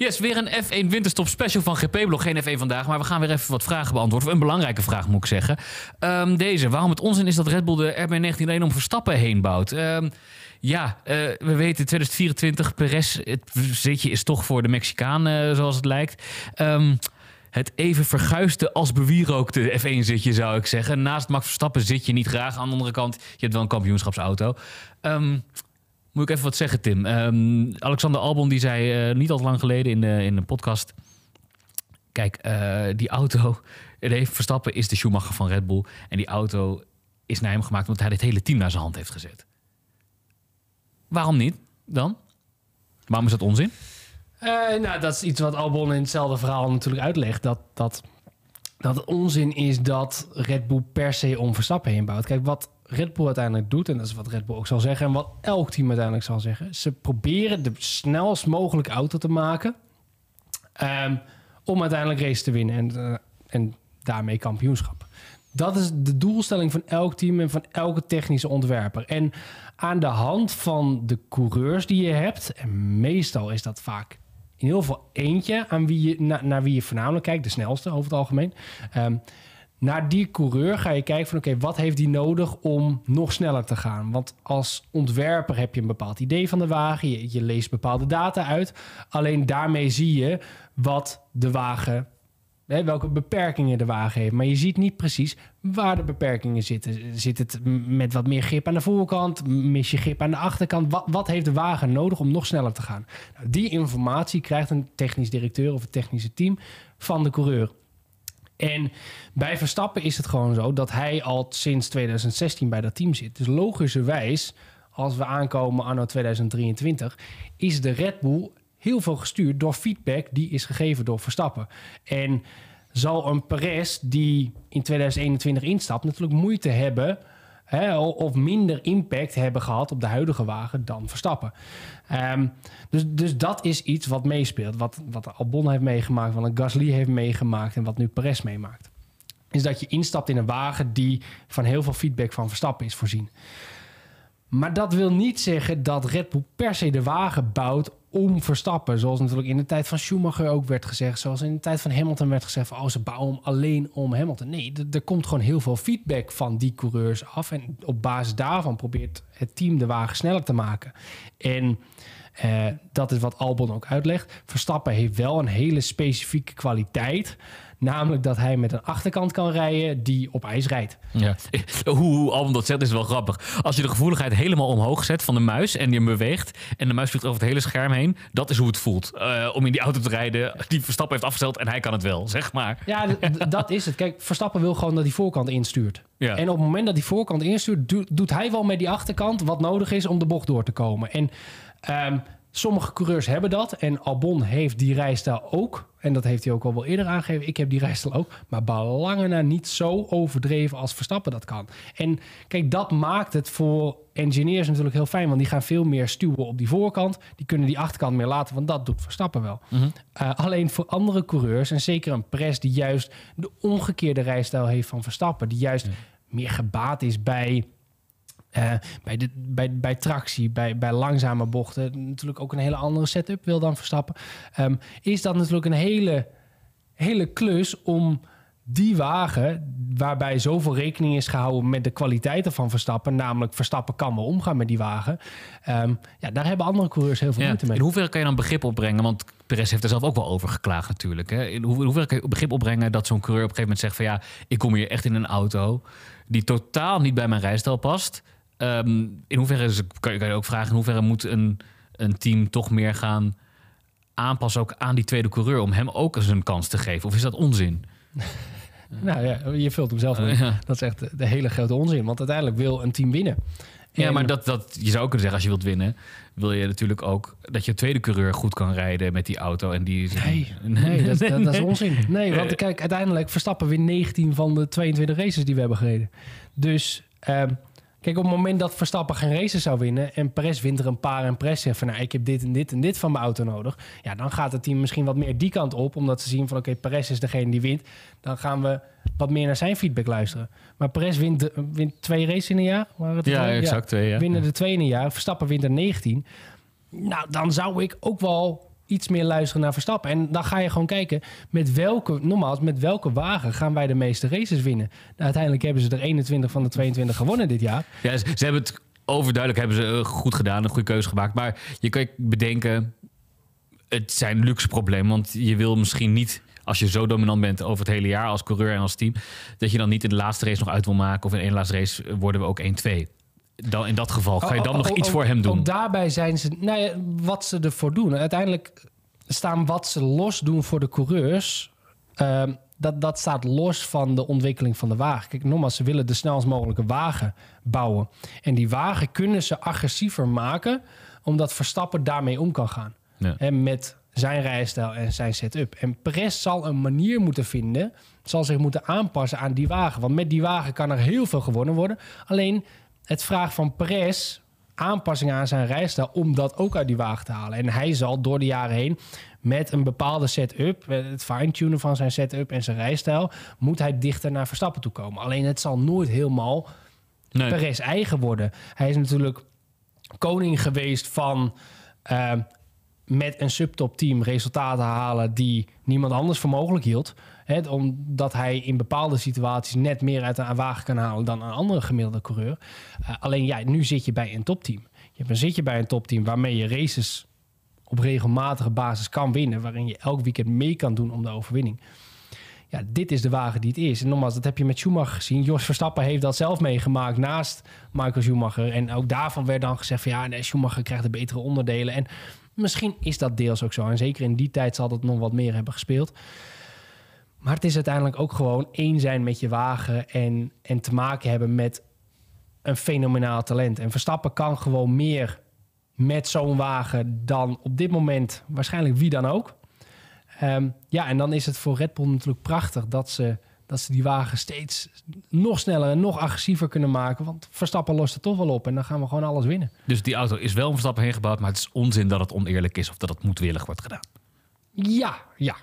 Yes, weer een F1 Winterstop special van GP-blog. Geen F1 vandaag, maar we gaan weer even wat vragen beantwoorden. Een belangrijke vraag moet ik zeggen. Ehm, deze, waarom het onzin is dat Red Bull de RB19 alleen om Verstappen heen bouwt. Ehm, ja, uh, we weten 2024, Perez, het zitje is toch voor de Mexicaan, uh, zoals het lijkt. Um, het even verguisde als bewierookte F1-zitje, zou ik zeggen. Naast Max Verstappen zit je niet graag. Aan de andere kant, je hebt wel een kampioenschapsauto. Moet ik even wat zeggen, Tim? Um, Alexander Albon die zei uh, niet al lang geleden in, de, in een podcast... Kijk, uh, die auto... Heeft Verstappen is de Schumacher van Red Bull. En die auto is naar hem gemaakt omdat hij dit hele team naar zijn hand heeft gezet. Waarom niet dan? Waarom is dat onzin? Uh, nou, dat is iets wat Albon in hetzelfde verhaal natuurlijk uitlegt. Dat, dat, dat onzin is dat Red Bull per se om Verstappen heen bouwt. Kijk, wat Red Bull uiteindelijk doet, en dat is wat Red Bull ook zal zeggen, en wat elk team uiteindelijk zal zeggen, ze proberen de snelst mogelijke auto te maken um, om uiteindelijk race te winnen en, uh, en daarmee kampioenschap. Dat is de doelstelling van elk team en van elke technische ontwerper. En aan de hand van de coureurs die je hebt, en meestal is dat vaak in heel veel eentje aan wie je, na, naar wie je voornamelijk kijkt, de snelste over het algemeen. Um, naar die coureur ga je kijken van oké, wat heeft die nodig om nog sneller te gaan? Want als ontwerper heb je een bepaald idee van de wagen, je, leest bepaalde data uit. Alleen daarmee zie je wat de wagen Hè, welke beperkingen de wagen heeft. Maar je ziet niet precies waar de beperkingen zitten. Zit het met wat meer grip aan de voorkant? Mis je grip aan de achterkant? Wat, wat heeft de wagen nodig om nog sneller te gaan? Nou, die informatie krijgt een technisch directeur of een technische team van de coureur. En bij Verstappen is het gewoon zo dat hij al sinds 2016 bij dat team zit. Dus logischerwijs, als we aankomen anno 2023, is de Red Bull heel veel gestuurd door feedback die is gegeven door Verstappen. En zal een Perez die in 2021 instapt natuurlijk moeite hebben of minder impact hebben gehad op de huidige wagen dan Verstappen. Um, dus, dus dat is iets wat meespeelt. Wat, wat Albon heeft meegemaakt, wat een Gasly heeft meegemaakt en wat nu Perez meemaakt. Is dat je instapt in een wagen die van heel veel feedback van Verstappen is voorzien. Maar dat wil niet zeggen dat Red Bull per se de wagen bouwt om Verstappen. Zoals natuurlijk in de tijd van Schumacher ook werd gezegd. Zoals in de tijd van Hamilton werd gezegd van... oh, ze bouwen alleen om Hamilton. Nee, er komt gewoon heel veel feedback van die coureurs af. En op basis daarvan probeert het team de wagen sneller te maken. En uh, dat is wat Albon ook uitlegt. Verstappen heeft wel een hele specifieke kwaliteit... Namelijk dat hij met een achterkant kan rijden die op ijs rijdt. Ja. Hoe Albon dat zegt is wel grappig. Als je de gevoeligheid helemaal omhoog zet van de muis en je hem beweegt en de muis vliegt over het hele scherm heen, dat is hoe het voelt. Uh, om in die auto te rijden die Verstappen heeft afgesteld en hij kan het wel, zeg maar. Ja, dat is het. Kijk, Verstappen wil gewoon dat die voorkant instuurt. Ja. En op het moment dat die voorkant instuurt, doet hij wel met die achterkant wat nodig is om de bocht door te komen. En um, Sommige coureurs hebben dat. En Albon heeft die rijstijl ook. En dat heeft hij ook al wel eerder aangegeven. Ik heb die rijstijl ook. Maar belangen na niet zo overdreven als Verstappen dat kan. En kijk, dat maakt het voor engineers natuurlijk heel fijn. Want die gaan veel meer stuwen op die voorkant. Die kunnen die achterkant meer laten. Want dat doet Verstappen wel. Mm -hmm. uh, alleen voor andere coureurs. En zeker een pres die juist de omgekeerde rijstijl heeft van Verstappen. Die juist meer gebaat is bij uh, bij, de, bij, bij tractie, bij, bij langzame bochten, natuurlijk ook een hele andere setup wil dan Verstappen. Um, is dat natuurlijk een hele, hele klus om die wagen, waarbij zoveel rekening is gehouden met de kwaliteiten van Verstappen, namelijk Verstappen kan wel omgaan met die wagen. Um, ja, daar hebben andere coureurs heel veel ja. moeite mee. In hoeverre kan je dan begrip opbrengen? Want Perez heeft er zelf ook wel over geklaagd natuurlijk. Hè? In hoeverre kan je begrip opbrengen dat zo'n coureur op een gegeven moment zegt van ja, ik kom hier echt in een auto die totaal niet bij mijn rijstijl past. Um, in hoeverre is, kan, je, kan je ook vragen, in hoeverre moet een, een team toch meer gaan aanpassen ook aan die tweede coureur om hem ook eens een kans te geven? Of is dat onzin? nou ja, je vult hem zelf in. Uh, ja. Dat is echt de hele grote onzin, want uiteindelijk wil een team winnen. En ja, maar dat, dat, je zou ook kunnen zeggen, als je wilt winnen, wil je natuurlijk ook dat je tweede coureur goed kan rijden met die auto. En die... Nee, nee, dat, dat, dat is onzin. Nee, want kijk, uiteindelijk Verstappen weer 19 van de 22 races die we hebben gereden. Dus um, Kijk, op het moment dat Verstappen geen races zou winnen en Perez wint er een paar en Perez zegt van nou, ik heb dit en dit en dit van mijn auto nodig. Ja, dan gaat het team misschien wat meer die kant op, omdat ze zien van oké, okay, Perez is degene die wint. Dan gaan we wat meer naar zijn feedback luisteren. Maar Perez wint, wint twee races in een jaar. Het ja, exact twee. Ja. Winnen de twee in een jaar. Verstappen wint er 19. Nou, dan zou ik ook wel iets meer luisteren naar Verstappen. En dan ga je gewoon kijken met welke, nogmaals, met welke wagen gaan wij de meeste races winnen. Nou, uiteindelijk hebben ze er 21 van de 22 gewonnen dit jaar. Ja, ze, hebben het overduidelijk hebben ze eh, goed gedaan, een goede keuze gemaakt. Maar je kan bedenken, het zijn luxe problemen. Want je wil misschien niet, als je zo dominant bent over het hele jaar als coureur en als team, dat je dan niet in de laatste race nog uit wil maken. Of in één laatste race worden we ook 1-2. Dan in dat geval ga je dan Oh, nog oh, iets oh, voor hem doen. Ook daarbij zijn ze, nou ja, wat ze ervoor doen. Uiteindelijk staan wat ze los doen voor de coureurs. ehm, dat, dat staat los van de ontwikkeling van de wagen. Kijk, nogmaals, ze willen de snelst mogelijke wagen bouwen. En die wagen kunnen ze agressiever maken, omdat Verstappen daarmee om kan gaan. Ja. Hè, met zijn rijstijl en zijn setup. En Perez zal een manier moeten vinden, zal zich moeten aanpassen aan die wagen. Want met die wagen kan er heel veel gewonnen worden. Alleen het vraagt van Perez aanpassingen aan zijn rijstijl om dat ook uit die wagen te halen. En hij zal door de jaren heen met een bepaalde setup, het fine-tunen van zijn setup en zijn rijstijl, moet hij dichter naar Verstappen toe komen. Alleen het zal nooit helemaal Nee. Perez eigen worden. Hij is natuurlijk koning geweest van eh, met een subtop team resultaten halen die niemand anders voor mogelijk hield. Omdat hij in bepaalde situaties net meer uit een wagen kan halen dan een andere gemiddelde coureur. Eh, alleen ja, nu zit je bij een topteam. Je dan zit je bij een topteam waarmee je races op regelmatige basis kan winnen. Waarin je elk weekend mee kan doen om de overwinning. Ja, dit is de wagen die het is. En nogmaals, dat heb je met Schumacher gezien. Jos Verstappen heeft dat zelf meegemaakt naast Michael Schumacher. En ook daarvan werd dan gezegd van ja, nee, Schumacher krijgt de betere onderdelen. En misschien is dat deels ook zo. En zeker in die tijd zal dat nog wat meer hebben gespeeld. Maar het is uiteindelijk ook gewoon één zijn met je wagen en, en te maken hebben met een fenomenaal talent. En Verstappen kan gewoon meer met zo'n wagen dan op dit moment waarschijnlijk wie dan ook. Ehm, ja, en dan is het voor Red Bull natuurlijk prachtig dat ze, dat ze die wagen steeds nog sneller en nog agressiever kunnen maken. Want Verstappen lost het toch wel op en dan gaan we gewoon alles winnen. Dus die auto is wel om Verstappen heen gebouwd, maar het is onzin dat het oneerlijk is of dat het moedwillig wordt gedaan. Ja, ja.